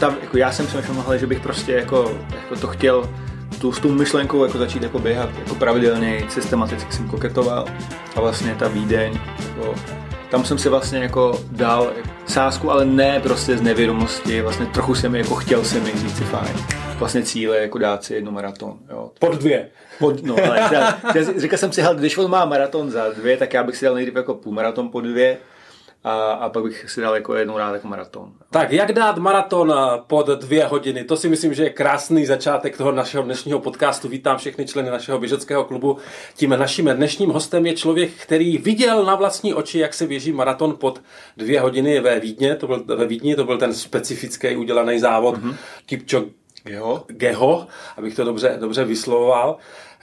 ta, jako já jsem přemýšlel, že bych prostě jako, jako to chtěl tu, s tou myšlenkou jako začít jako běhat jako pravidelně, systematicky jsem koketoval a vlastně ta Vídeň, jako, tam jsem si vlastně jako dal sázku, ale ne prostě z nevědomosti, vlastně trochu jsem jako chtěl jsem mi říct si fajn. Vlastně cíle jako dát si jednu maraton. Jo. Pod dvě. Pod, no, ale říkal jsem si, hele, když on má maraton za dvě, tak já bych si dal nejdřív jako půl maraton po dvě, a, a pak bych si dal jako jednou rád jako maraton. Tak jak dát maraton eh, pod dvě hodiny? To si myslím, že je krásný začátek toho našeho dnešního podcastu. Vítám všechny členy našeho běžeckého klubu. Tím naším dnešním hostem je člověk, který viděl na vlastní oči, jak se běží maraton pod dvě hodiny ve Vídně. To byl, ve Vídni to byl ten specifický udělaný závod mm-hmm. Kipčok Geho. Geho, abych to dobře, dobře vyslovoval,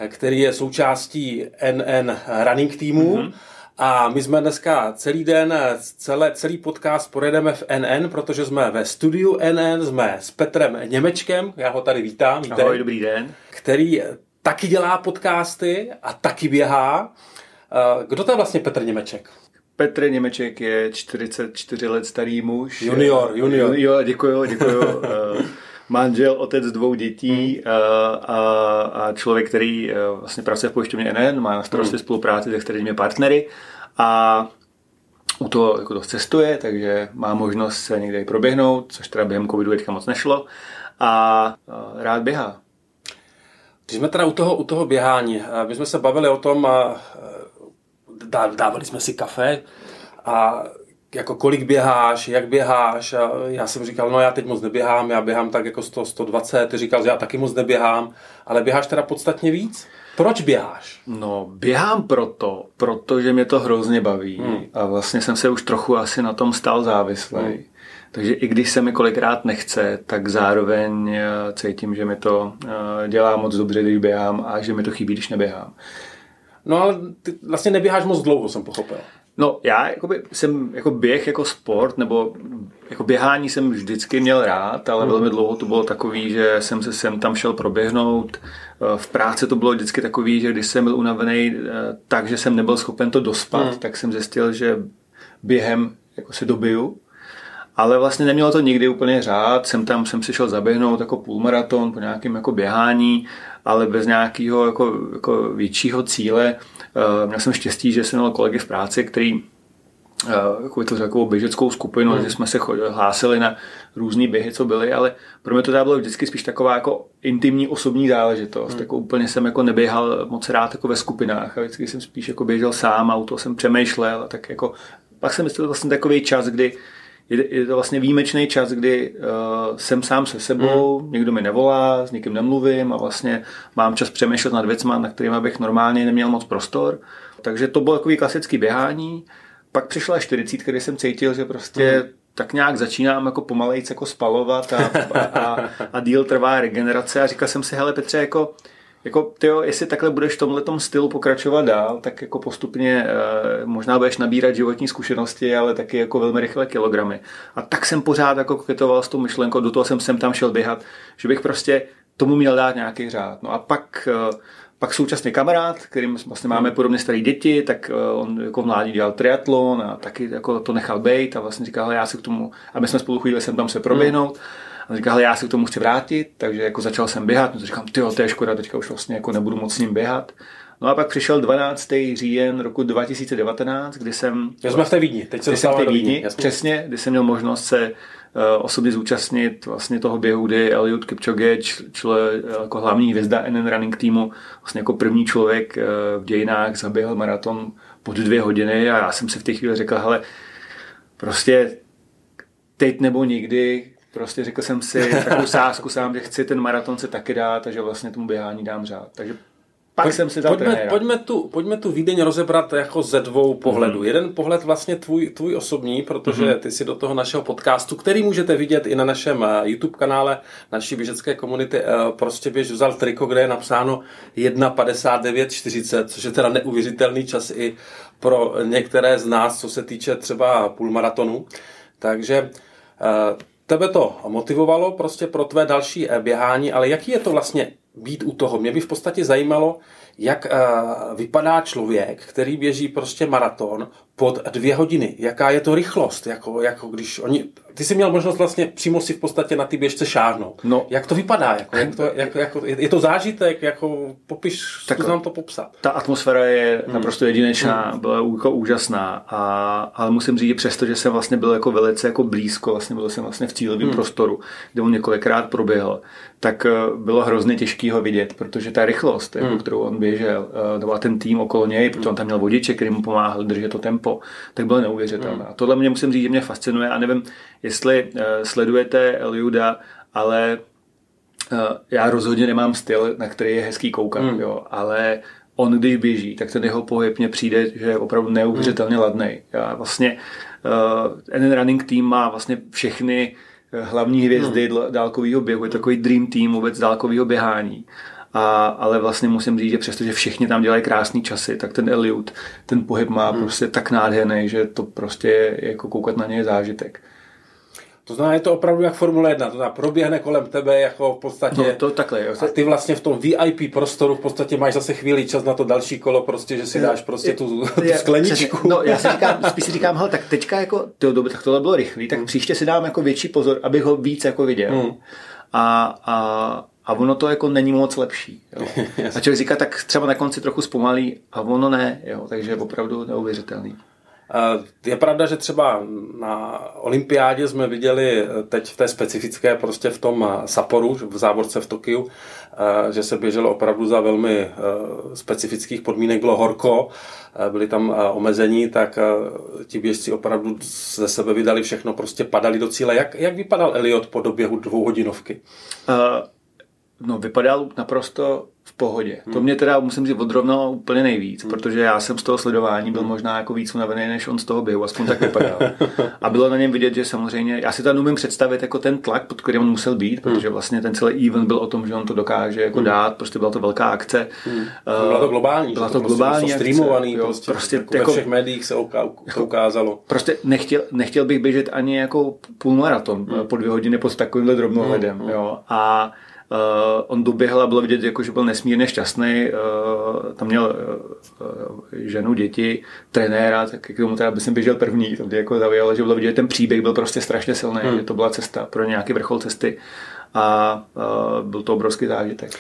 který je součástí NN running týmu. Mm-hmm a my jsme dneska celý den, celé, celý podcast pojedeme v NN, protože jsme ve studiu NN, jsme s Petrem Němečkem, já ho tady vítám. Vítej, Ahoj, dobrý den. Který taky dělá podcasty a taky běhá. Eh, kdo to je vlastně Petr Němeček? Petr Němeček je 44 let starý muž. Junior, junior. Jo, děkuju, děkuju. Eh, manžel, otec dvou dětí hmm. a, a, a člověk, který vlastně pracuje v pojišťovně NN, má na starosti hmm. spolupráci s externími partnery a u toho jako dost cestuje, takže má možnost se někde proběhnout, což teda během covidu teďka moc nešlo a, a rád běhá. Když jsme teda u toho, u toho běhání, my jsme se bavili o tom, a dávali jsme si kafe a jako kolik běháš, jak běháš a já jsem říkal, no já teď moc neběhám, já běhám tak jako 100, 120, ty říkal, že já taky moc neběhám, ale běháš teda podstatně víc? Proč běháš? No, běhám proto, protože mě to hrozně baví hmm. a vlastně jsem se už trochu asi na tom stal závislý. Hmm. Takže i když se mi kolikrát nechce, tak zároveň eh, cítím, že mi to eh, dělá moc dobře, když běhám a že mi to chybí, když neběhám. No ale ty vlastně neběháš moc dlouho, jsem pochopil. No já jakoby, jsem jako běh jako sport, nebo jako běhání jsem vždycky měl rád, ale hmm. velmi dlouho to bylo takový, že jsem se sem tam šel proběhnout. Eh, v práci to bylo vždycky takový, že když jsem byl unavený eh, tak, že jsem nebyl schopen to dospat, hmm. tak jsem zjistil, že během jako se dobiju. Ale vlastně nemělo to nikdy úplně řád. Jsem tam jsem si šel zaběhnout jako půlmaraton po nějakém jako běhání, ale bez nějakého jako, jako většího cíle. Eh, měl jsem štěstí, že jsem měl kolegy v práci, který eh, jako to takovou běžeckou skupinu, hmm. že jsme se hlásili na různé běhy, co byly, ale pro mě to teda bylo vždycky spíš taková jako intimní osobní záležitost. Hmm. Jako úplně jsem jako neběhal moc rád jako ve skupinách a vždycky jsem spíš jako běžel sám a u toho jsem přemýšlel a tak jako pak jsem myslel vlastně takový čas, kdy je, je to vlastně výjimečný čas, kdy uh, jsem sám se sebou, mm. někdo mi nevolá, s nikým nemluvím a vlastně mám čas přemýšlet nad věcmi, na kterými bych normálně neměl moc prostor. Takže to bylo takový klasický běhání. Pak přišla 40, kdy jsem cítil, že prostě mm. tak nějak začínám jako pomalejc jako spalovat a, a, a, a díl trvá regenerace a říkal jsem si, hele Petře, jako jako tyjo, jestli takhle budeš v tomhle stylu pokračovat dál, tak jako postupně e, možná budeš nabírat životní zkušenosti, ale taky jako velmi rychle kilogramy. A tak jsem pořád jako koketoval s tou myšlenkou, do toho jsem sem tam šel běhat, že bych prostě tomu měl dát nějaký řád. No a pak e, pak současně kamarád, kterým vlastně máme podobně staré děti, tak e, on jako mládí dělal triatlon a taky jako to nechal být a vlastně říkal, já si k tomu, a my jsme spolu chodili sem tam se proběhnout. Hmm a říkal, já se k tomu chci vrátit, takže jako začal jsem běhat, no říkám, ty to je škoda, teďka už vlastně jako nebudu moc s ním běhat. No a pak přišel 12. říjen roku 2019, kdy jsem... Já jsme v té Vídni, teď se dostáváme do Vídni. Přesně, kdy jsem měl možnost se uh, osobně zúčastnit vlastně toho běhu, kdy Eliud Kipchoge, čle, jako hlavní hvězda NN Running týmu, vlastně jako první člověk uh, v dějinách zaběhl maraton pod dvě hodiny a já jsem si v té chvíli řekl, hele, prostě teď nebo nikdy, Prostě řekl jsem si takovou sázku sám, že chci ten maraton se taky dát a že vlastně tomu běhání dám řád. Takže pak Pojď, jsem si dal pojďme, pojďme, tu, pojďme tu Vídeň rozebrat jako ze dvou pohledů. Mm. Jeden pohled vlastně tvůj, tvůj osobní, protože mm. ty si do toho našeho podcastu, který můžete vidět i na našem eh, YouTube kanále naší běžecké komunity, eh, prostě běž vzal triko, kde je napsáno 1.59.40, což je teda neuvěřitelný čas i pro některé z nás, co se týče třeba půlmaratonu. Takže eh, tebe to motivovalo prostě pro tvé další eh, běhání, ale jaký je to vlastně být u toho. Mě by v podstatě zajímalo, jak uh, vypadá člověk, který běží prostě maraton pod dvě hodiny. Jaká je to rychlost? Jako, jako když oni, ty jsi měl možnost vlastně přímo si v podstatě na ty běžce šáhnout. No, jak to vypadá? Jako, jak to, jak, jako, je to zážitek? Jako, popiš, zkus nám to popsat. Ta atmosféra je hmm. naprosto jedinečná, hmm. byla jako úžasná, a, ale musím říct, že přesto, že jsem vlastně byl jako velice jako blízko, vlastně byl jsem vlastně v cílovém hmm. prostoru, kde on několikrát proběhl, tak eh, bylo hrozně těžké ho vidět, protože ta rychlost, jako, hmm. kterou on běžel, eh, to byl ten tým okolo něj, protože on tam měl vodiče, který mu pomáhal držet to tempo, tak bylo neuvěřitelné. Hmm. A tohle mě musím říct, že mě fascinuje a nevím, jestli uh, sledujete Eliuda, ale uh, já rozhodně nemám styl, na který je hezký koukat, hmm. jo, ale on když běží, tak ten jeho pohyb mně přijde, že je opravdu neuvěřitelně hmm. ladný. Já vlastně uh, NN Running Team má vlastně všechny hlavní hvězdy hmm. dálkového běhu, je to takový dream team vůbec dálkového běhání. A, ale vlastně musím říct, že přestože všichni tam dělají krásné časy, tak ten Eliud, ten pohyb má hmm. prostě tak nádherný, že to prostě je jako koukat na něj zážitek. To znamená, je to opravdu jak Formule 1, to znamená, proběhne kolem tebe jako v podstatě... No, to takhle, jo. A ty vlastně v tom VIP prostoru v podstatě máš zase chvíli čas na to další kolo, prostě, že si dáš prostě tu, tu skleničku. No, já si říkám, spíš si říkám, hele, tak teďka jako, to, dobře, tak tohle bylo rychlý, tak hmm. příště si dám jako větší pozor, abych ho víc jako viděl. Hmm. A, a, a ono to jako není moc lepší. Jo. A člověk říká, tak třeba na konci trochu zpomalí a ono ne, jo. takže je opravdu neuvěřitelný. Je pravda, že třeba na olympiádě jsme viděli eh, teď v té specifické, prostě v tom eh, Saporu, v závorce v Tokiu, eh, že se běželo opravdu za velmi specifických podmínek, bylo horko, byli tam omezení, tak ti běžci opravdu ze sebe vydali všechno, prostě padali do cíle. Jak, jak vypadal Eliot po doběhu dvouhodinovky? Uh, no, vypadal naprosto v pohodě. Hmm. To mě teda, musím říct, odrovnalo úplně nejvíc, hmm. protože já jsem z toho sledování byl hmm. možná jako víc unavený, než on z toho běhu, aspoň tak vypadal. A bylo na něm vidět, že samozřejmě, já si to umím představit jako ten tlak, pod kterým on musel být, hmm. protože vlastně ten celý event byl o tom, že on to dokáže jako hmm. dát, prostě byla to velká akce. Hmm. Uh, byla to globální. Byla to, prostě globální akce. Streamovaný, jo, prostě, prostě jako, jako, ve všech médiích se to ukázalo. Prostě nechtěl, nechtěl bych běžet ani jako půlmaraton hmm. po dvě hodiny pod takovýmhle drobnohledem. Hmm. Jo. A Uh, on doběhl a bylo vidět, jako, že byl nesmírně šťastný. Uh, tam měl uh, ženu, děti, trenéra, tak k tomu teda jsem běžel první. To mě jako zaujalo, že bylo vidět, že ten příběh byl prostě strašně silný, hmm. že to byla cesta pro nějaký vrchol cesty a uh, byl to obrovský zážitek.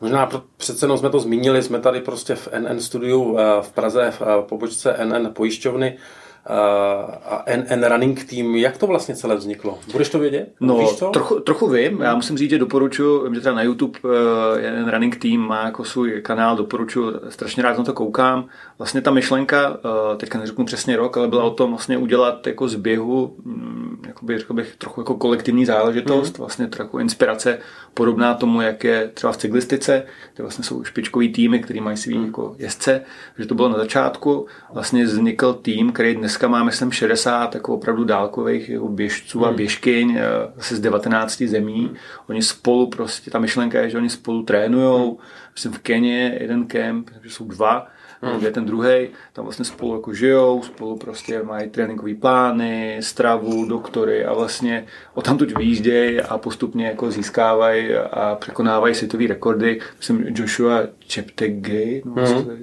Možná přece jenom jsme to zmínili, jsme tady prostě v NN studiu v Praze v pobočce NN pojišťovny a NN Running Team, jak to vlastně celé vzniklo? Budeš to vědět? No, Víš to? Trochu, trochu vím, já musím říct, že doporučuji, že teda na YouTube NN eh, Running Team má jako svůj kanál, doporučuji, strašně rád na to koukám. Vlastně ta myšlenka, eh, teďka neřeknu přesně rok, ale byla o tom vlastně udělat jako z běhu, mm, jakoby, řekl bych, trochu jako kolektivní záležitost, mm. vlastně trochu inspirace podobná tomu, jak je třeba v cyklistice, kde vlastně jsou špičkový týmy, který mají svý mm. jako jezdce, že to bylo na začátku, vlastně vznikl tým, který dneska má, myslím, 60 jako opravdu dálkových jako běžců hmm. a běžkyň eh, asi z 19 zemí. Hmm. Oni spolu prostě, ta myšlenka je, že oni spolu trénujou. Hmm. Myslím v Keně jeden kemp, takže jsou dva hmm. je ten druhý, tam vlastně spolu jako žijou, spolu prostě mají tréninkové plány, stravu, doktory a vlastně o tam tuď výjíždějí a postupně jako získávají a překonávají světové rekordy. Myslím Joshua Cheptegei, no, hmm.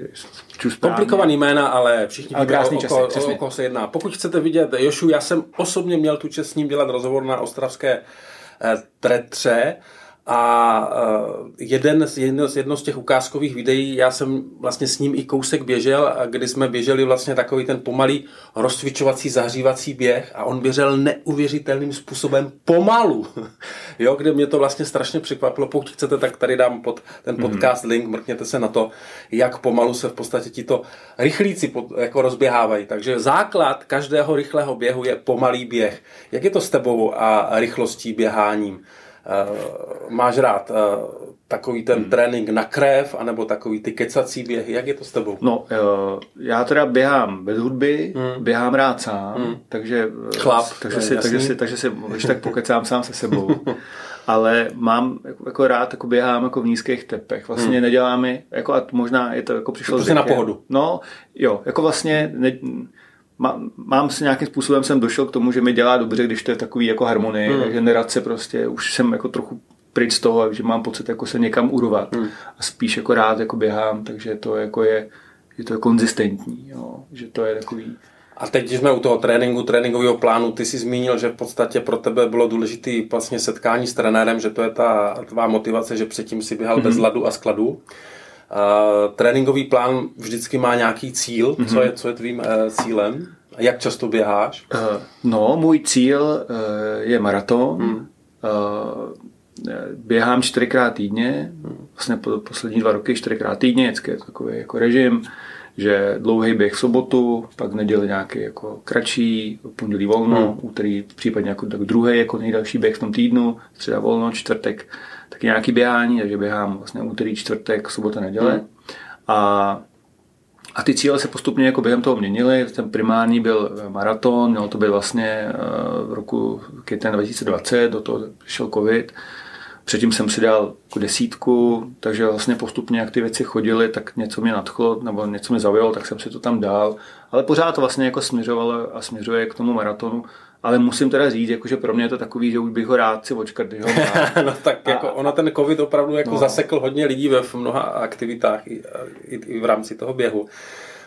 Komplikovaný jména, ale všichni ale krásný časy, o, o, o, koho se jedná. Pokud chcete vidět Jošu, já jsem osobně měl tu čest s ním dělat rozhovor na ostravské eh, Tretře a eh, jeden z, jedno, z jedno z těch ukázkových videí, já jsem vlastně s ním i kousek běžel, kdy jsme běželi vlastně takový ten pomalý rozcvičovací zahřívací běh a on běžel neuvěřitelným způsobem pomalu. jo, kde mě to vlastně strašně překvapilo. Pokud chcete, tak tady dám pod ten mhm. podcast mm. link, mrkněte se na to, jak pomalu se v podstatě tito rychlíci pod, jako rozběhávají. Takže základ každého rychlého běhu je pomalý běh. Jak je to s tebou a rychlostí běháním? Uh, máš rád uh, takový ten hmm. trénink na krev, anebo takový ty kecací běhy, jak je to s tebou? No, uh, já teda běhám bez hudby, hmm. běhám rád sám, hmm. takže, Chlap, takže, si, takže, si, takže si, když tak pokecám sám se sebou. ale mám jako, jako rád, jako běhám jako v nízkých tepech. Vlastně hmm. nedělám mi, jako a možná je to jako přišlo prostě na pohodu. No, jo, jako vlastně ne, mám si nějakým způsobem jsem došel k tomu, že mi dělá dobře, když to je takový jako harmonie, hmm. generace prostě, už jsem jako trochu pryč z toho, že mám pocit jako se někam urvat hmm. a spíš jako rád jako běhám, takže to jako je, je to konzistentní, jo, že to je takový a teď, když jsme u toho tréninku, tréninkového plánu, ty jsi zmínil, že v podstatě pro tebe bylo důležité vlastně setkání s trenérem, že to je ta tvá motivace, že předtím si běhal mm-hmm. bez ladu a skladu. Uh, tréninkový plán vždycky má nějaký cíl. Mm-hmm. Co je, co je tvým uh, cílem? Jak často běháš? Uh, no, můj cíl uh, je maraton. Mm. Uh, běhám čtyřikrát týdně, vlastně po, poslední dva roky čtyřikrát týdně, vždycky je takový jako režim že dlouhý běh v sobotu, pak v neděli nějaký jako kratší, pondělí volno, hmm. úterý případně jako tak druhý jako nejdelší běh v tom týdnu, středa volno, čtvrtek taky nějaký běhání, takže běhám vlastně úterý, čtvrtek, sobota, neděle. Hmm. A a ty cíle se postupně jako během toho měnily. Ten primární byl maraton, mělo to být vlastně eh, v roku květen 2020, do toho přišel covid. Předtím jsem si dal jako desítku, takže vlastně postupně, jak ty věci chodily, tak něco mě nadchlo nebo něco mě zaujalo, tak jsem si to tam dal. Ale pořád to vlastně jako směřovalo a směřuje k tomu maratonu. Ale musím teda říct, jako, že pro mě je to takový, že už bych ho rád si očkrt, ho No tak a, jako ona ten covid opravdu jako no. zasekl hodně lidí ve v mnoha aktivitách i, i, i v rámci toho běhu.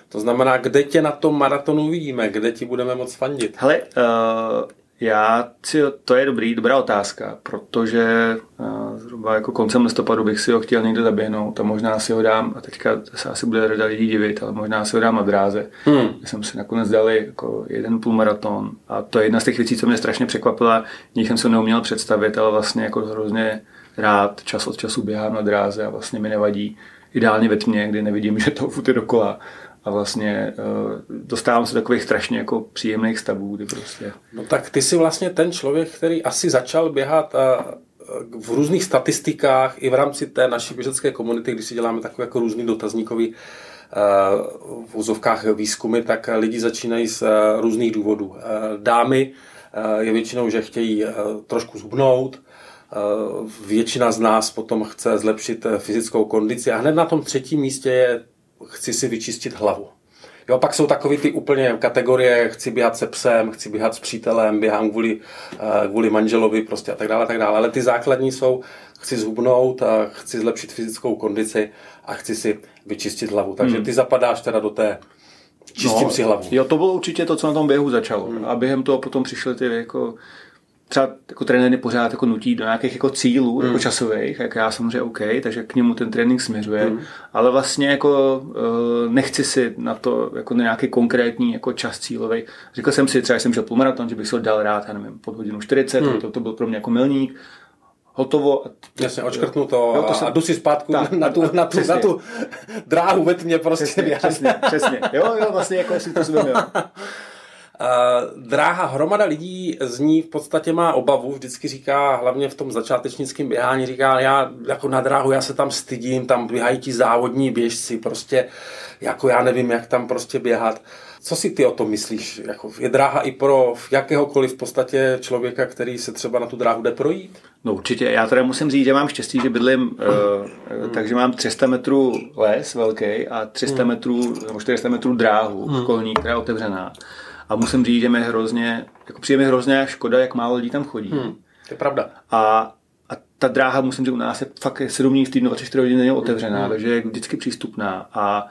To znamená, kde tě na tom maratonu vidíme, kde ti budeme moc fandit? Hele, uh, já si, to je dobrý, dobrá otázka, protože uh, zhruba jako koncem listopadu bych si ho chtěl někde zaběhnout a možná si ho dám, a teďka se asi bude řada lidí divit, ale možná si ho dám na dráze. Hmm. jsem si nakonec dali jako jeden půlmaraton a to je jedna z těch věcí, co mě strašně překvapila, nikdy jsem se neuměl představit, ale vlastně jako hrozně rád čas od času běhám na dráze a vlastně mi nevadí ideálně ve tmě, kdy nevidím, že to furt je dokola a vlastně uh, dostávám se do takových strašně jako příjemných stavů, kdy prostě... No tak ty jsi vlastně ten člověk, který asi začal běhat a v různých statistikách i v rámci té naší běžecké komunity, když si děláme takové jako různý dotazníkový v úzovkách výzkumy, tak lidi začínají z různých důvodů. Dámy je většinou, že chtějí trošku zhubnout, většina z nás potom chce zlepšit fyzickou kondici a hned na tom třetím místě je chci si vyčistit hlavu. Jo, pak jsou takové ty úplně kategorie, chci běhat se psem, chci běhat s přítelem, běhám kvůli, eh, kvůli manželovi prostě a tak dále, a tak dále. Ale ty základní jsou, chci zhubnout, a chci zlepšit fyzickou kondici a chci si vyčistit hlavu. Takže hmm. ty zapadáš teda do té čistím no, si hlavu. Jo, to bylo určitě to, co na tom běhu začalo. Hmm. A během toho potom přišly ty jako třeba jako trenéry pořád jako nutí do nějakých jako cílů jako mm. jako časových, jak já samozřejmě OK, takže k němu ten trénink směřuje, mm. ale vlastně jako uh, nechci si na to jako na nějaký konkrétní jako čas cílový. Řekl jsem si třeba, že jsem šel půlmaraton, že bych si ho dal rád, já nevím, pod hodinu 40, mm. to, to byl pro mě jako milník, hotovo. Jasně, očkrtnu to, jo, to jsem, a jdu si zpátky tak, na, tu, na, tu, na tu dráhu ve tmě prostě. Přesně, přesně, přesně. Jo, jo, vlastně jako jestli to zvěděl. Uh, dráha hromada lidí z ní v podstatě má obavu, vždycky říká, hlavně v tom začátečnickém běhání, říká, já jako na dráhu, já se tam stydím, tam běhají ti závodní běžci, prostě jako já nevím, jak tam prostě běhat. Co si ty o tom myslíš? Jako je dráha i pro jakéhokoliv v podstatě člověka, který se třeba na tu dráhu jde projít? No určitě. Já teda musím říct, že mám štěstí, že bydlím, mm. uh, takže mám 300 metrů les velký a 300 mm. metrů, nebo 400 metrů dráhu mm. školní, která je otevřená. A musím říct, že mi hrozně, jako přijde mi hrozně škoda, jak málo lidí tam chodí. Hmm, to je pravda. A, a ta dráha, musím říct, u nás je fakt 7 dní v týdnu, 24 hodin není otevřená, hmm. takže je vždycky přístupná. A,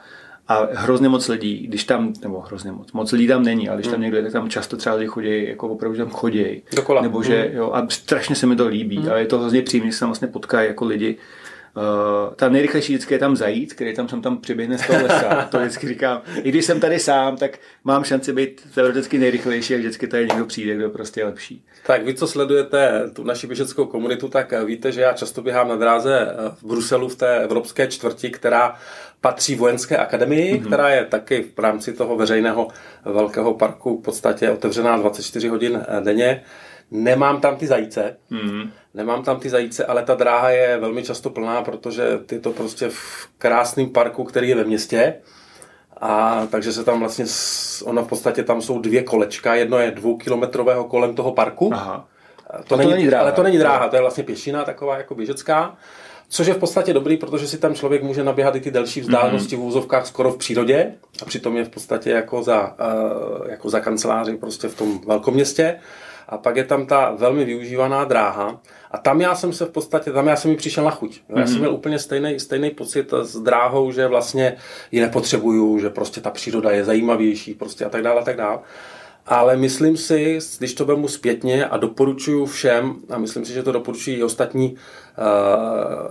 a hrozně moc lidí, když tam, nebo hrozně moc, moc lidí tam není, ale když tam hmm. někdo je, tak tam často třeba lidi chodí, jako opravdu tam chodí. Dokola. Nebo že, hmm. jo, a strašně se mi to líbí, hmm. ale je to hrozně příjemné, že se tam vlastně potkají jako lidi, Uh, ta nejrychlejší vždycky je tam zajít, který tam jsem tam přiběhne z toho lesa. To vždycky říkám. I když jsem tady sám, tak mám šanci být teoreticky nejrychlejší a vždycky tady někdo přijde, kdo prostě je lepší. Tak vy, co sledujete tu naši běžeckou komunitu, tak víte, že já často běhám na dráze v Bruselu v té evropské čtvrti, která patří vojenské akademii, mm-hmm. která je taky v rámci toho veřejného velkého parku v podstatě otevřená 24 hodin denně. Nemám tam ty zajíce, mm. Nemám tam ty zajíce, ale ta dráha je velmi často plná, protože je to prostě v krásném parku, který je ve městě. A takže se tam vlastně, ono v podstatě tam jsou dvě kolečka, jedno je dvoukilometrového kolem toho parku. Aha. To, to není, není dráha. Ale to není dráha, to je vlastně pěšina taková jako běžecká. Což je v podstatě dobrý, protože si tam člověk může naběhat i ty delší vzdálenosti mm-hmm. v úzovkách skoro v přírodě a přitom je v podstatě jako za, uh, jako za kanceláři prostě v tom velkoměstě. A pak je tam ta velmi využívaná dráha. A tam já jsem se v podstatě, tam já jsem mi přišel na chuť. Já mm-hmm. jsem měl úplně stejný, stejný pocit s dráhou, že vlastně ji nepotřebuju, že prostě ta příroda je zajímavější prostě a tak dále a tak dále. Ale myslím si, když to vemu zpětně a doporučuju všem, a myslím si, že to doporučují i ostatní uh,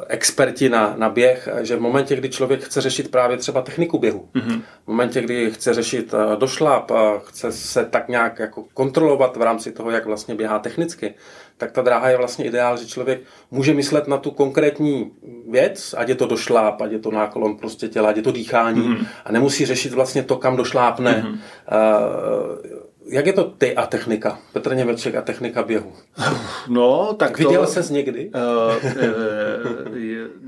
experti na, na běh, že v momentě, kdy člověk chce řešit právě třeba techniku běhu, mm-hmm. v momentě, kdy chce řešit uh, došlap, uh, chce se tak nějak jako kontrolovat v rámci toho, jak vlastně běhá technicky, tak ta dráha je vlastně ideál, že člověk může myslet na tu konkrétní věc, ať je to došláp, ať je to náklon prostě těla, ať je to dýchání mm-hmm. a nemusí řešit vlastně to, kam došlápne. Mm-hmm. Uh, jak je to ty a technika? Petr Němeček a technika běhu. No, tak Viděl to, ses někdy? Uh, uh,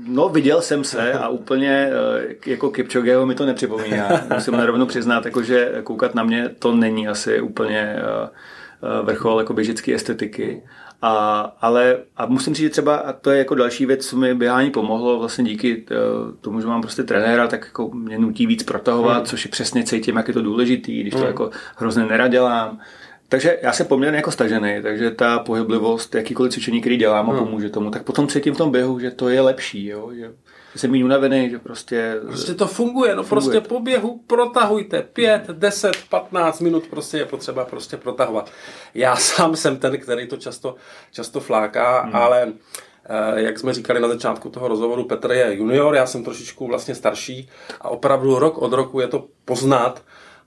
no, viděl jsem se a úplně uh, jako Kipchogeho mi to nepřipomíná. Musím narovnou přiznat, jako, že koukat na mě to není asi úplně uh, vrchol jako běžické estetiky. A, ale a musím říct, že třeba, a to je jako další věc, co mi běhání pomohlo, vlastně díky eh, tomu, že mám prostě trenéra, tak jako mě nutí víc protahovat, hmm. což je přesně cítím, jak je to důležitý, když to hmm. jako hrozně neradělám. Takže já jsem poměrně jako stažený, takže ta pohyblivost, jakýkoliv cvičení, který dělám a hmm. pomůže tomu, tak potom cítím v tom běhu, že to je lepší, jo? že jsem méně unavený, že prostě... Prostě to funguje, no funguje. prostě po běhu protahujte, 5, 10, 15 minut prostě je potřeba prostě protahovat. Já sám jsem ten, který to často, často fláká, hmm. ale eh, jak jsme říkali na začátku toho rozhovoru, Petr je junior, já jsem trošičku vlastně starší a opravdu rok od roku je to poznat,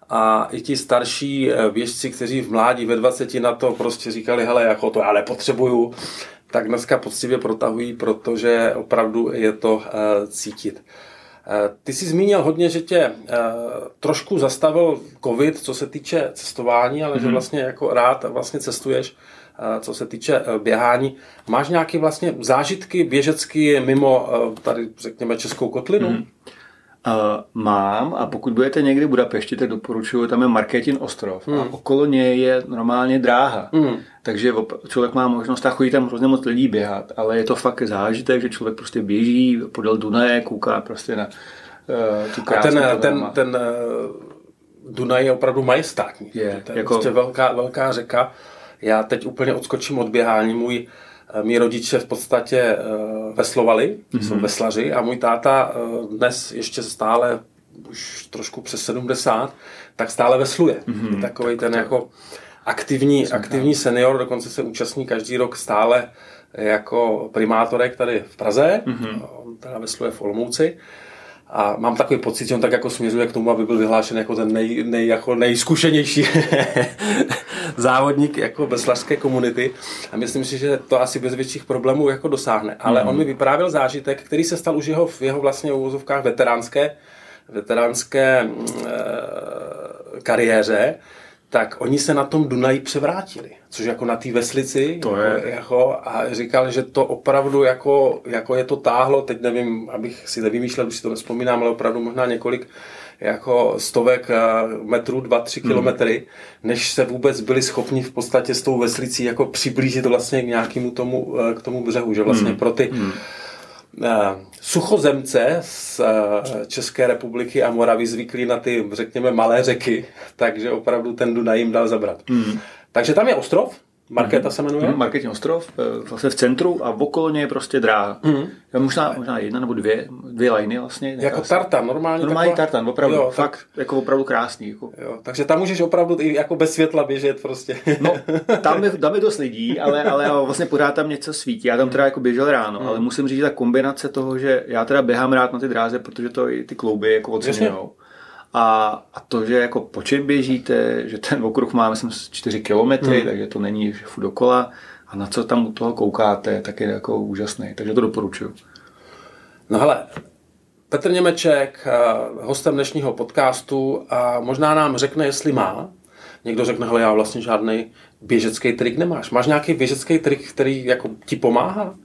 a i ti starší eh, běžci, kteří v mládí ve 20 na to prostě říkali, hele, jako to já nepotřebuju, tak dneska poctivě protahují, protože opravdu je to uh, cítit. Uh, ty jsi zmínil hodně, že tě uh, trošku zastavil covid, co se týče cestování, ale mm-hmm. že mhm. vlastně jako rád vlastně cestuješ, co se týče běhání. Máš nějaké vlastně zážitky běžecky mimo tady, řekněme, Českou kotlinu? Mm-hmm. Uh, mám a pokud budete někdy v Budapešti, tak doporučuji, tam je Marketin ostrov hmm. a okolo něj je normálně dráha. Hmm. Takže člověk má možnost a chodí tam hrozně moc lidí běhat, ale je to fakt zážitek, že člověk prostě běží podél Dunaje, kouká prostě na uh, tu krásnou A ten, ten, ten uh, Dunaj je opravdu majestátní. Je, to je jako... prostě velká, velká řeka. Já teď úplně odskočím od běhání. Můj uh, Eh, mý rodiče v podstatě eh, veslovali, mm-hmm. jsou veslaři a můj táta eh, dnes ještě stále už trošku přes 70, tak stále vesluje. Mm-hmm. Takový ten jako aktivní, aktivní senior, dokonce se účastní každý rok stále jako primátorek tady v Praze, mm-hmm. on teda vesluje v Olomouci. A mám takový pocit, že on tak jako směřuje k tomu, aby byl vyhlášen jako ten nej, nej, jako nejzkušenější závodník jako veslařské komunity. A myslím si, že to asi bez větších problémů jako dosáhne. Ale mm. on mi vyprávěl zážitek, který se stal už jeho, v jeho vlastně uvozovkách veteránské, veteránské e, kariéře, tak oni se na tom Dunaji převrátili, což jako na té veslici to je. Jako, jako, a říkal, že to opravdu jako, jako je to táhlo, teď nevím, abych si nevymýšlel, už si to nespomínám, ale opravdu možná několik jako stovek eh, metrů, dva, tři hmm. kilometry, než se vůbec byli schopni v podstatě s tou veslicí jako přiblížit vlastně k nějakému tomu, eh, k tomu břehu, že vlastně hmm. pro ty hmm Eh, suchozemce z České republiky a Moravy zvyklí na ty, řekněme, malé řeky, takže opravdu ten Dunaj jim dal zabrat. Hmm. Takže tam je ostrov, Markéta se jmenuje? Mm, Marketing ostrov, eh, vlastně v centru a v okolo něj je prostě dráha. Mm. Možná, možná jedna nebo dvě, dvě lajny vlastně. Jako tartan, normálně Normální taková... tartan, opravdu, jo, fakt tak... jako opravdu krásný. Jako. Jo, takže tam můžeš opravdu i jako bez světla běžet prostě. No, tam je, tam je dost lidí, ale, ale vlastně pořád tam něco svítí. Já tam teda jako běžel ráno, mm. ale musím říct, že ta kombinace toho, že já teda běhám rád na ty dráze, protože to i ty klouby jako oceňujou. A, a to, že jako po čem běžíte, že ten okruh má myslím 4 kilometry, hmm. takže to není furt dokola a na co tam u toho koukáte, tak je jako úžasný. Takže to doporučuju. No hele, Petr Němeček, eh, hostem dnešního podcastu a možná nám řekne, jestli má. Někdo řekne, hele, já vlastně žádný běžecký trik nemáš. Máš nějaký běžecký trik, který jako ti pomáhá?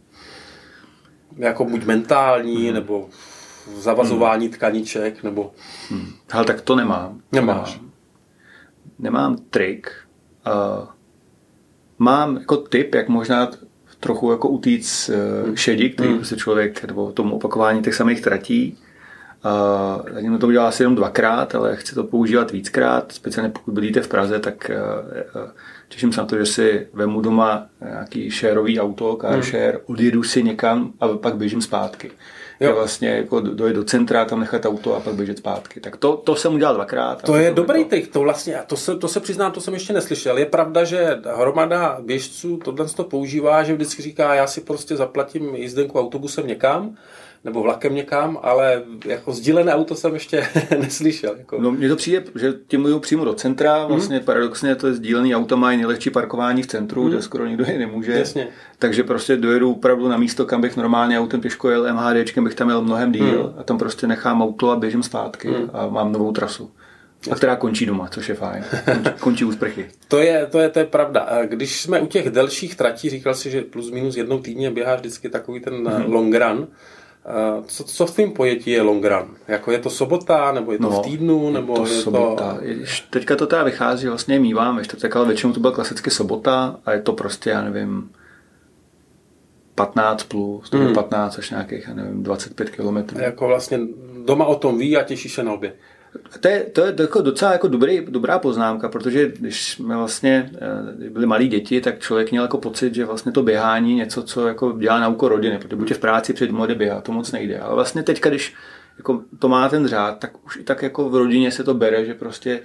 Jako buď mentální, hmm. nebo zavazování hmm. tkaniček, nebo... Hmm. Ale tak to nemám. Nemáš? Nemám, nemám trik. Uh, mám jako tip, jak možná trochu jako utíct uh, šedi, který hmm. se člověk, nebo tomu opakování těch samých tratí. Uh, zatím to udělal asi jenom dvakrát, ale chci to používat víckrát, speciálně pokud bydlíte v Praze, tak uh, těším se na to, že si vemu doma nějaký shareový auto, car hmm. share, odjedu si někam a pak běžím zpátky. Jo. vlastně jako dojet do centra, tam nechat auto a pak běžet zpátky. Tak to, to jsem udělal dvakrát. To je to dobrý trik, to vlastně, to se, to se přiznám, to jsem ještě neslyšel. Je pravda, že hromada běžců tohle to používá, že vždycky říká, já si prostě zaplatím jízdenku autobusem někam, nebo vlakem někam, ale jako sdílené auto jsem ještě neslyšel. Jako. No mně to přijde, že ti mluví přímo do centra, mhm. vlastně mm. paradoxně to je sdílený auto mají nejlehčí parkování v centru, mm. kde skoro nikdo je nemůže. Jasně. Takže prostě dojedu opravdu na místo, kam bych normálně autem pěško jel, MHDčkem bych tam jel mnohem díl mm. a tam prostě nechám auto a běžím zpátky mm. a mám novou trasu. A která končí doma, což je fajn. Končí, končí u sprchy. To je, to je, to je pravda. Když jsme u těch delších tratí, říkal si, že plus minus jednou týdně běháš vždycky takový ten mm. long run. Eh, co, co v tvým pojetí je long run? Jako je to sobota, nebo je to no, v týdnu, nebo je to je sobota. to... Teďka to teda vychází, vlastně mývám ještě tak, ale většinou to byla klasicky sobota a je to prostě, já nevím, 15 plus, hmm. 15 až nějakých, já nevím, 25 kilometrů. Jako vlastně doma o tom ví a těší se na obě. To je, to je jako docela jako dobrý, dobrá poznámka, protože když jsme vlastně eh, byli malí děti, tak člověk měl jako pocit, že vlastně to běhání něco, co jako dělá na úkor rodiny, protože buď v práci před mladé běhat, to moc nejde. Ale vlastně teď, když jako to má ten řád, tak už i tak jako v rodině se to bere, že prostě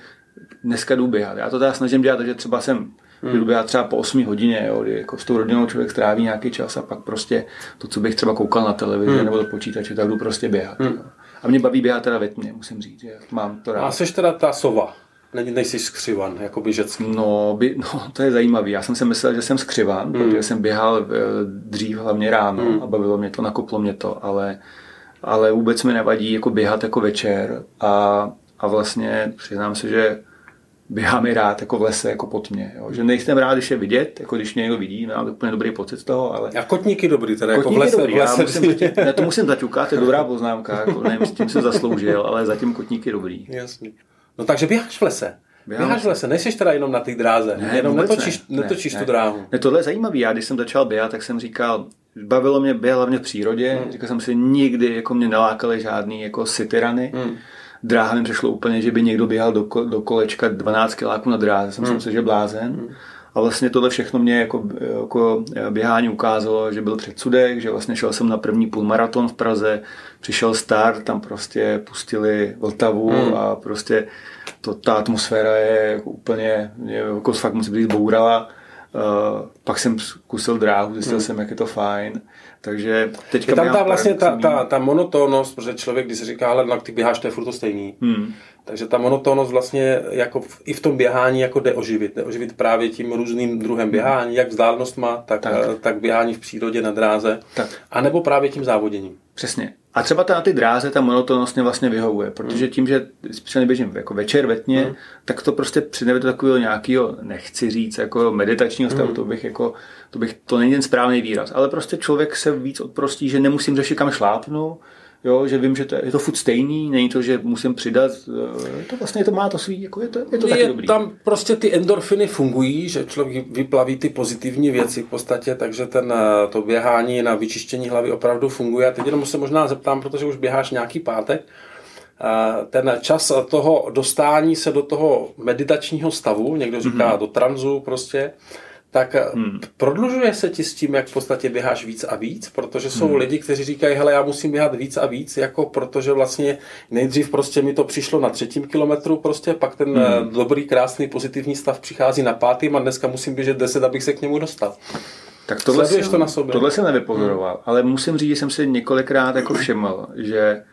dneska jdu běhat. Já to teda snažím dělat, že třeba jsem hmm. jdu běhat třeba po 8 hodině, jo, kdy jako s tou rodinou člověk stráví nějaký čas a pak prostě to, co bych třeba koukal na televizi hmm. nebo do počítače, tak jdu prostě běhat. Hmm. Jo. A mě baví běhat teda ve tmě, musím říct, že mám to rád. A jsi teda ta sova? Ne, nejsi skřivan, jako běžecký. No, by, no, to je zajímavé. Já jsem si myslel, že jsem skřivan, hmm. protože jsem běhal eh, dřív hlavně ráno hmm. a bavilo mě to, nakoplo mě to, ale, ale vůbec mi nevadí jako běhat jako večer a, a vlastně přiznám se, že běhám i rád jako v lese, jako pod mě. Jo. Že nejsem rád, když je vidět, jako když mě někdo vidí, mám úplně dobrý pocit z toho, ale... A kotníky dobrý, teda jako v lese. Dobrý, v lese já musím, ne, to musím zaťukat, to je dobrá poznámka, jako, nevím, s tím se zasloužil, ale zatím kotníky dobrý. Jasně. No takže běháš v lese. Běháš, běháš v lese, nejsi teda jenom na té dráze, ne, jenom netočíš, ne, netočíš ne, tu dráhu. Ne, tohle je zajímavé. Já když jsem začal běhat, tak jsem říkal, bavilo mě běhat hlavně v přírodě, hmm. říkal jsem si, nikdy jako mě nelákaly žádný jako cityrany. Hmm dráha mi přešlo úplně, že by někdo běhal do, do kolečka 12 kiláků na dráze. Jsem hmm. si že blázen. Hmm. A vlastně tohle všechno mě jako, jako běhání ukázalo, že byl předsudek, že vlastně šel jsem na první půlmaraton v Praze, přišel start, tam prostě pustili Vltavu hmm. a prostě to, ta atmosféra je jako úplně, jako fakt musí být bourala. Uh, pak jsem zkusil dráhu, zjistil hmm. jsem, jak je to fajn. Takže teďka je tam ta vlastně ta, ta, ta monotónnost, protože člověk, když se říká, ale na ty běháš, to je furt to stejný. Hmm. Takže ta monotónnost vlastně jako v, i v tom běhání jako jde oživit. Jde oživit právě tím různým druhem běhání, jak vzdálenost má, tak, tak. tak běhání v přírodě na dráze. Tak. A nebo právě tím závoděním. Přesně. A třeba ta, na ty dráze ta monotonnost mě vlastně vyhovuje, protože tím, že spíš běžím jako večer ve tmě, mm. tak to prostě přineve do takového nějakého, nechci říct, jako meditačního stavu, mm. to bych jako, to bych, to není ten správný výraz, ale prostě člověk se víc odprostí, že nemusím řešit kam šlápnu, jo, že vím, že to je, je to furt stejný, není to, že musím přidat, eh, to vlastně to má to svý, jako je to, je to taky je, dobrý. Tam prostě ty endorfiny fungují, že člověk vyplaví ty pozitivní věci v podstatě, takže ten, eh, to běhání na vyčištění hlavy opravdu funguje. A teď jenom se možná zeptám, protože už běháš nějaký pátek, eh, ten čas toho dostání se do toho meditačního stavu, někdo říká mm-hmm. do tranzu prostě, tak eh, hmm. prodlužuje se ti s tím, jak v podstatě běháš víc a víc, protože jsou hmm. lidi, kteří říkají, hele, já musím běhat víc a víc, jako protože vlastně nejdřív prostě mi to přišlo na třetím kilometru prostě, pak ten eh, hmm. dobrý, krásný, pozitivní stav přichází na pátým a dneska musím běžet deset, abych se k němu dostal. Tak tohle jsem, to na sobě. Tohle jsem nevypozoroval, hmm. ale musím říct, že jsem si několikrát jako všiml, že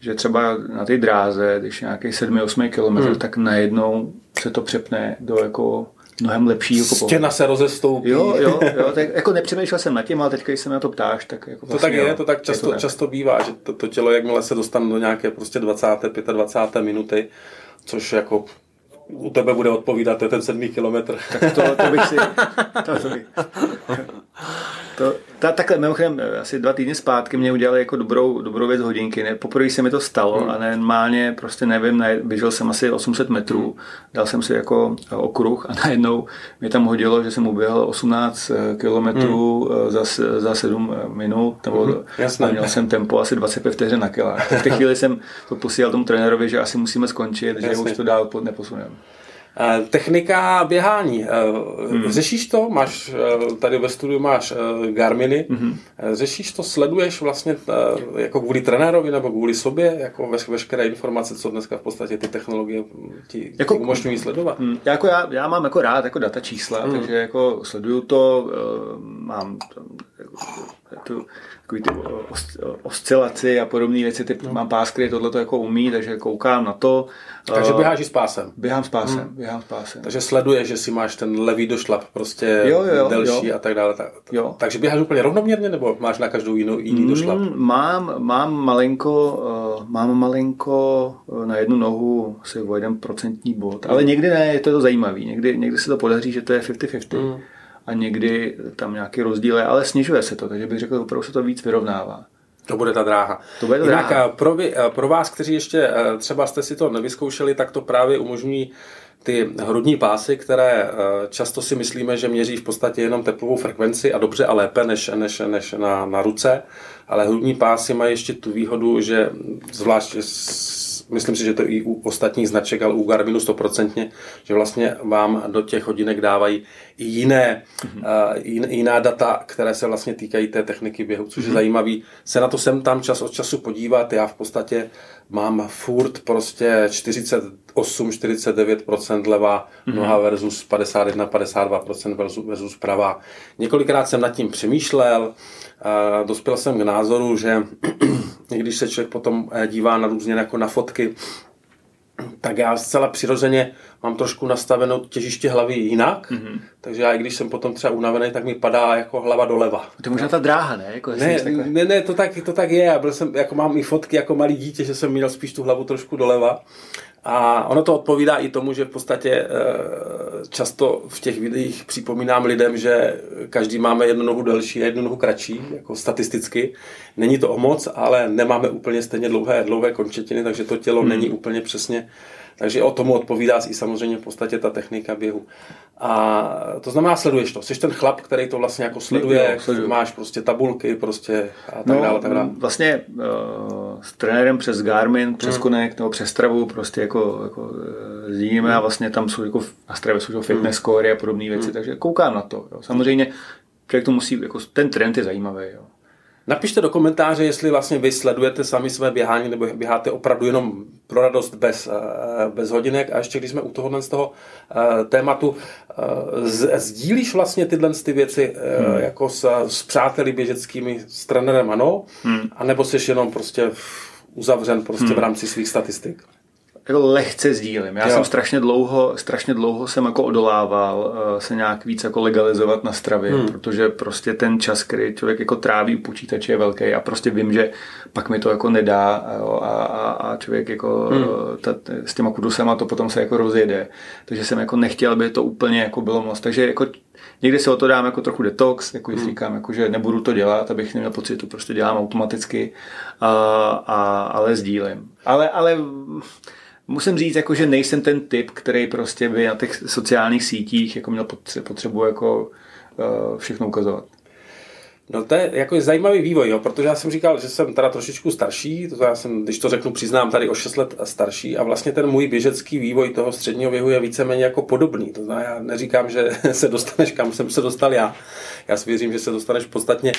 že třeba na té dráze, když nějaký 7-8 kilometr, hmm. tak najednou se to přepne do jako mnohem lepší. Jako Stěna se rozestoupí. Jo, jo, jo tak jako nepřemýšlel jsem nad tím, ale teď, když se na to ptáš, tak jako vlastně, To tak je, to tak často, to tak. často bývá, že to, to tělo, jakmile se dostane do nějaké prostě 20. 25. minuty, což jako u tebe bude odpovídat, to je ten sedmý kilometr. Tak to, to bych si... To, to bych, to, ta, takhle, mimochodem, asi dva týdny zpátky mě udělali jako dobrou, dobrou věc hodinky. Ne? Poprvé se mi to stalo hmm. a normálně prostě nevím, ne, běžel jsem asi 800 metrů, dal jsem si jako okruh a najednou mi tam hodilo, že jsem uběhl 18 eh, kilometrů hmm. za, za 7 minut, nebo hmm. a měl jsem tempo asi 25 vteřin na kilách. V té chvíli jsem to posílal tomu trenérovi, že asi musíme skončit, Jasně. že už to dál neposuneme. Eh, technika běhání. Hmm. Řešíš to? Máš eh, tady ve studiu máš Garminy. Hmm. Řešíš to? Sleduješ vlastně jako kvůli trenérovi nebo kvůli sobě jako veškeré informace, co dneska v podstatě ty technologie ti, jako, ti umožňují sledovat? Hmm. Jako já, já mám jako rád jako data čísla, hmm. takže jako sleduju to, mám tu, takový ty oscilaci a podobné věci, typ, no. mám pás, který tohle jako umí, takže koukám na to. Takže běháš i s pásem? Běhám s pásem, hmm. běhám s pásem. Takže sleduje, že si máš ten levý došlap prostě jo, jo, delší jo. a tak dále. Tak, jo. Takže běháš úplně rovnoměrně, nebo máš na každou jinou jiný mm, došlap? Mám, mám malinko, uh, mám malinko uh, na jednu nohu asi o jeden procentní bod, ale někdy ne, je to, to zajímavý. Někdy, někdy se to podaří, že to je 50-50. Mm a někdy tam nějaký rozdíl je, ale snižuje se to, takže bych řekl, opravdu se to víc vyrovnává. To bude ta dráha. To bude ta Jinak dráha. Pro, vy, pro vás, kteří ještě eh, třeba jste si to nevyzkoušeli, tak to právě umožní ty hrudní pásy, které eh, často si myslíme, že měří v podstatě jenom teplovou frekvenci a dobře a lépe než, než, než na, na ruce, ale hrudní pásy mají ještě tu výhodu, že zvlášť myslím si, že to i u ostatních značek, ale u Garminu stoprocentně, že vlastně vám do těch hodinek dávají i jiné, mm-hmm. uh, jiná data, které se vlastně týkají té techniky běhu, což mm-hmm. je mhm. zajímavý. Se na to sem tam čas od času podívat. Já v podstatě mám furt prostě 48-49% levá mm-hmm. noha versus 51-52% versus, versus pravá. Několikrát jsem nad tím přemýšlel, dospěl jsem k názoru, že když se člověk potom eh, dívá na různě jako na fotky, tak já zcela přirozeně mám trošku nastavenou těžiště hlavy jinak, mm-hmm. takže já i když jsem potom třeba unavený, tak mi padá jako hlava doleva. To možná ta dráha, ne? Jako ne, ne, ne, to tak, to tak je. Já byl jsem, jako mám i fotky jako malý dítě, že jsem měl spíš tu hlavu trošku doleva. A ono to odpovídá i tomu, že v podstatě eh, často v těch videích připomínám lidem, že každý máme jednu nohu delší a jednu nohu kratší, jako statisticky. Není to o moc, ale nemáme úplně stejně dlouhé, dlouhé končetiny, takže to tělo hmm. není úplně přesně takže o tomu odpovídá i samozřejmě v podstatě ta technika běhu. A to znamená, sleduješ to. Jsi ten chlap, který to vlastně jako sleduje, jo, máš prostě tabulky prostě a tak no, dále. Tak dále. Vlastně uh, s trenérem přes Garmin, přes hmm. Connect nebo přes Stravu prostě jako, jako uh, sdílíme hmm. a vlastně tam jsou jako na Stravě jsou fitness hmm. score a podobné věci, hmm. takže koukám na to. Jo. Samozřejmě člověk to musí, jako ten trend je zajímavý. Jo. Napište do komentáře, jestli vlastně vy sledujete sami své běhání nebo běháte opravdu jenom pro radost bez, eh, bez hodinek. A ještě když jsme u tohohle z toho eh, tématu, eh, sdílíš vlastně tyhle ty věci hmm. jako s, s přáteli běžeckými, s trenérem, ano? Hmm. A nebo jsi jenom prostě uzavřen prostě hmm. v rámci svých statistik? Jako lehce sdílím. Já jo. jsem strašně dlouho, strašně dlouho jsem jako odolával uh, se nějak víc jako legalizovat na stravě, hmm. protože prostě ten čas, který člověk jako tráví u počítače je velký a prostě vím, že pak mi to jako nedá a, a, a člověk jako hmm. ta, s těma kudusama to potom se jako rozjede. Takže jsem jako nechtěl, aby to úplně jako bylo moc. Takže jako někdy se o to dám jako trochu detox, jako hmm. říkám, jako, že nebudu to dělat, abych neměl pocit, že to prostě dělám automaticky, a, a, ale sdílím. Ale, ale musím říct, jako, že nejsem ten typ, který prostě by na těch sociálních sítích jako měl potřebu jako uh, všechno ukazovat. No to je jako zajímavý vývoj, jo, protože já jsem říkal, že jsem teda trošičku starší, to já jsem, když to řeknu, přiznám tady o 6 let starší a vlastně ten můj běžecký vývoj toho středního věku je víceméně jako podobný. To znamená, já neříkám, že se dostaneš kam jsem se dostal já. Já si věřím, že se dostaneš podstatně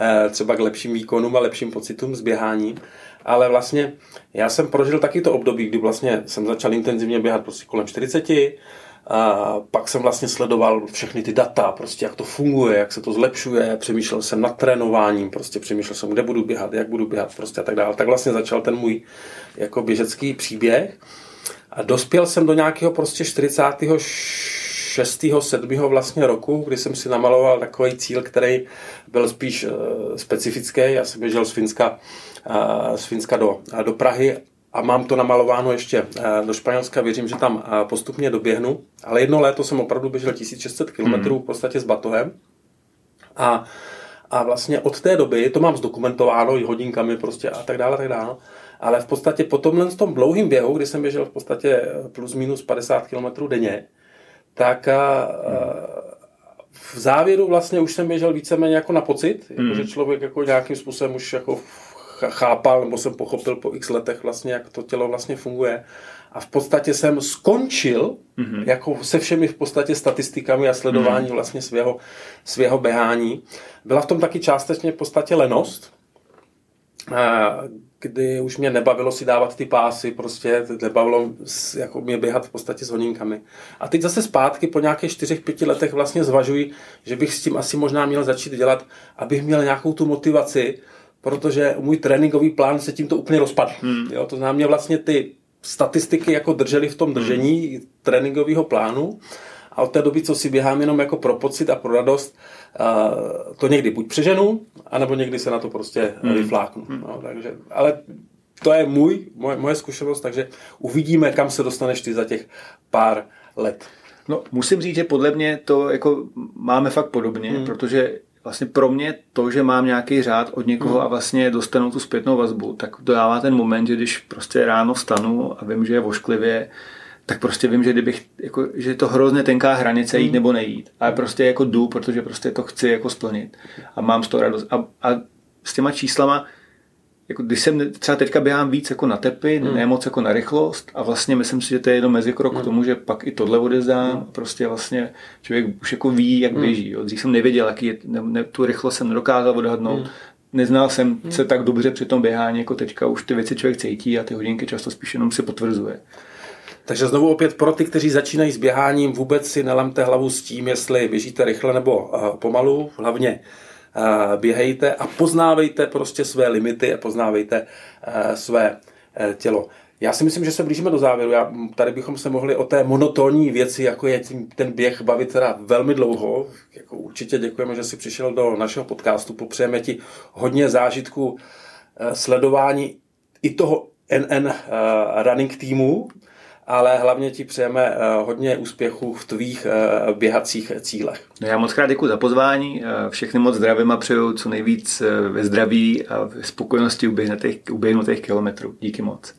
eh, třeba k lepším výkonům a lepším pocitům z běhání ale vlastně já jsem prožil taky to období, kdy vlastně jsem začal intenzivně běhat prostě kolem 40, a pak jsem vlastně sledoval všechny ty data, prostě jak to funguje, jak se to zlepšuje, přemýšlel jsem nad trénováním, prostě přemýšlel jsem, kde budu běhat, jak budu běhat, prostě a tak dále. Tak vlastně začal ten můj jako běžecký příběh a dospěl jsem do nějakého prostě 46. 7. vlastně roku, kdy jsem si namaloval takový cíl, který byl spíš uh, specifický. Já jsem běžel z Finska z Finska do, do Prahy. A mám to namalováno ještě do Španělska, věřím, že tam postupně doběhnu, ale jedno léto jsem opravdu běžel 1600 km hmm. v podstatě s batohem. A, a vlastně od té doby, to mám zdokumentováno i hodinkami prostě a tak dále, tak dále, ale v podstatě po tomhle tom dlouhým běhu, kdy jsem běžel v podstatě plus minus 50 km denně, tak a, v závěru vlastně už jsem běžel víceméně jako na pocit, jako hmm. že člověk jako nějakým způsobem už jako chápal, nebo jsem pochopil po x letech vlastně, jak to tělo vlastně funguje. a v podstatě jsem skončil mm-hmm. jako se všemi v podstatě statistikami a sledování mm-hmm. vlastně svého, svého běhání. Byla v tom taky částečně v podstatě lenost, kdy už mě nebavilo si dávat ty pásy, prostě nebavilo jako mě běhat v podstatě s hodinkami. A teď zase zpátky po nějakých čtyřech, pěti letech vlastně zvažuji, že bych s tím asi možná měl začít dělat, abych měl nějakou tu motivaci, protože můj tréninkový plán se tímto úplně rozpadl. Hmm. Jo, to znamená, mě vlastně ty statistiky jako drželi v tom držení hmm. tréninkového plánu a od té doby, co si běhám jenom jako pro pocit a pro radost, to někdy buď přeženu, anebo někdy se na to prostě hmm. vyfláknu. Hmm. No, takže, ale to je můj, moje, moje zkušenost, takže uvidíme, kam se dostaneš ty za těch pár let. No, musím říct, že podle mě to jako máme fakt podobně, hmm. protože vlastně pro mě to, že mám nějaký řád od někoho hmm. a vlastně dostanu tu zpětnou vazbu, tak to dává ten moment, že když prostě ráno vstanu a vím, že je vošklivě, tak prostě vím, že kdybych, jako, že je to hrozně tenká hranice jít hmm. nebo nejít. Ale prostě jako jdu, protože prostě to chci jako splnit. A mám z toho radost. A, a s těma číslama, jako když jsem třeba teďka běhám víc jako na tepy, hmm. ne moc jako na rychlost a vlastně myslím si, že to je jenom mezikrok hmm. k tomu, že pak i tohle odezdám hmm. prostě vlastně člověk už jako ví, jak hmm. běží. Jo. Dřív jsem nevěděl, jaký je, ne, ne, tu rychlost jsem nedokázal odhadnout. Hmm. Neznal jsem hmm. se tak dobře při tom běhání, jako teďka už ty věci člověk cítí a ty hodinky často spíš jenom si potvrzuje. Takže znovu opět pro ty, kteří začínají s běháním, vůbec si nelamte hlavu s tím, jestli běžíte rychle nebo uh, pomalu. Hlavně běhejte a poznávejte prostě své limity a poznávejte uh, své uh, tělo. Já si myslím, že se blížíme do závěru. Já, tady bychom se mohli o té monotónní věci, jako je tím, ten běh, bavit teda velmi dlouho. Jako určitě děkujeme, že jsi přišel do našeho podcastu. Popřejeme ti hodně zážitku sledování i toho NN running týmu, ale hlavně ti přejeme eh, hodně úspěchů v tvých eh, běhacích cílech. No já moc krát děkuji za pozvání, eh, všechny moc zdravím a přeju co nejvíc ve zdraví a ve spokojenosti uběhnutých kilometrů. Díky moc.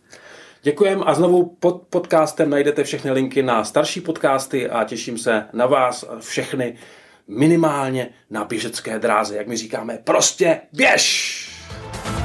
Děkujem a znovu pod podcastem najdete všechny linky na starší podcasty a těším se na vás všechny minimálně na běžecké dráze, jak my říkáme, prostě běž!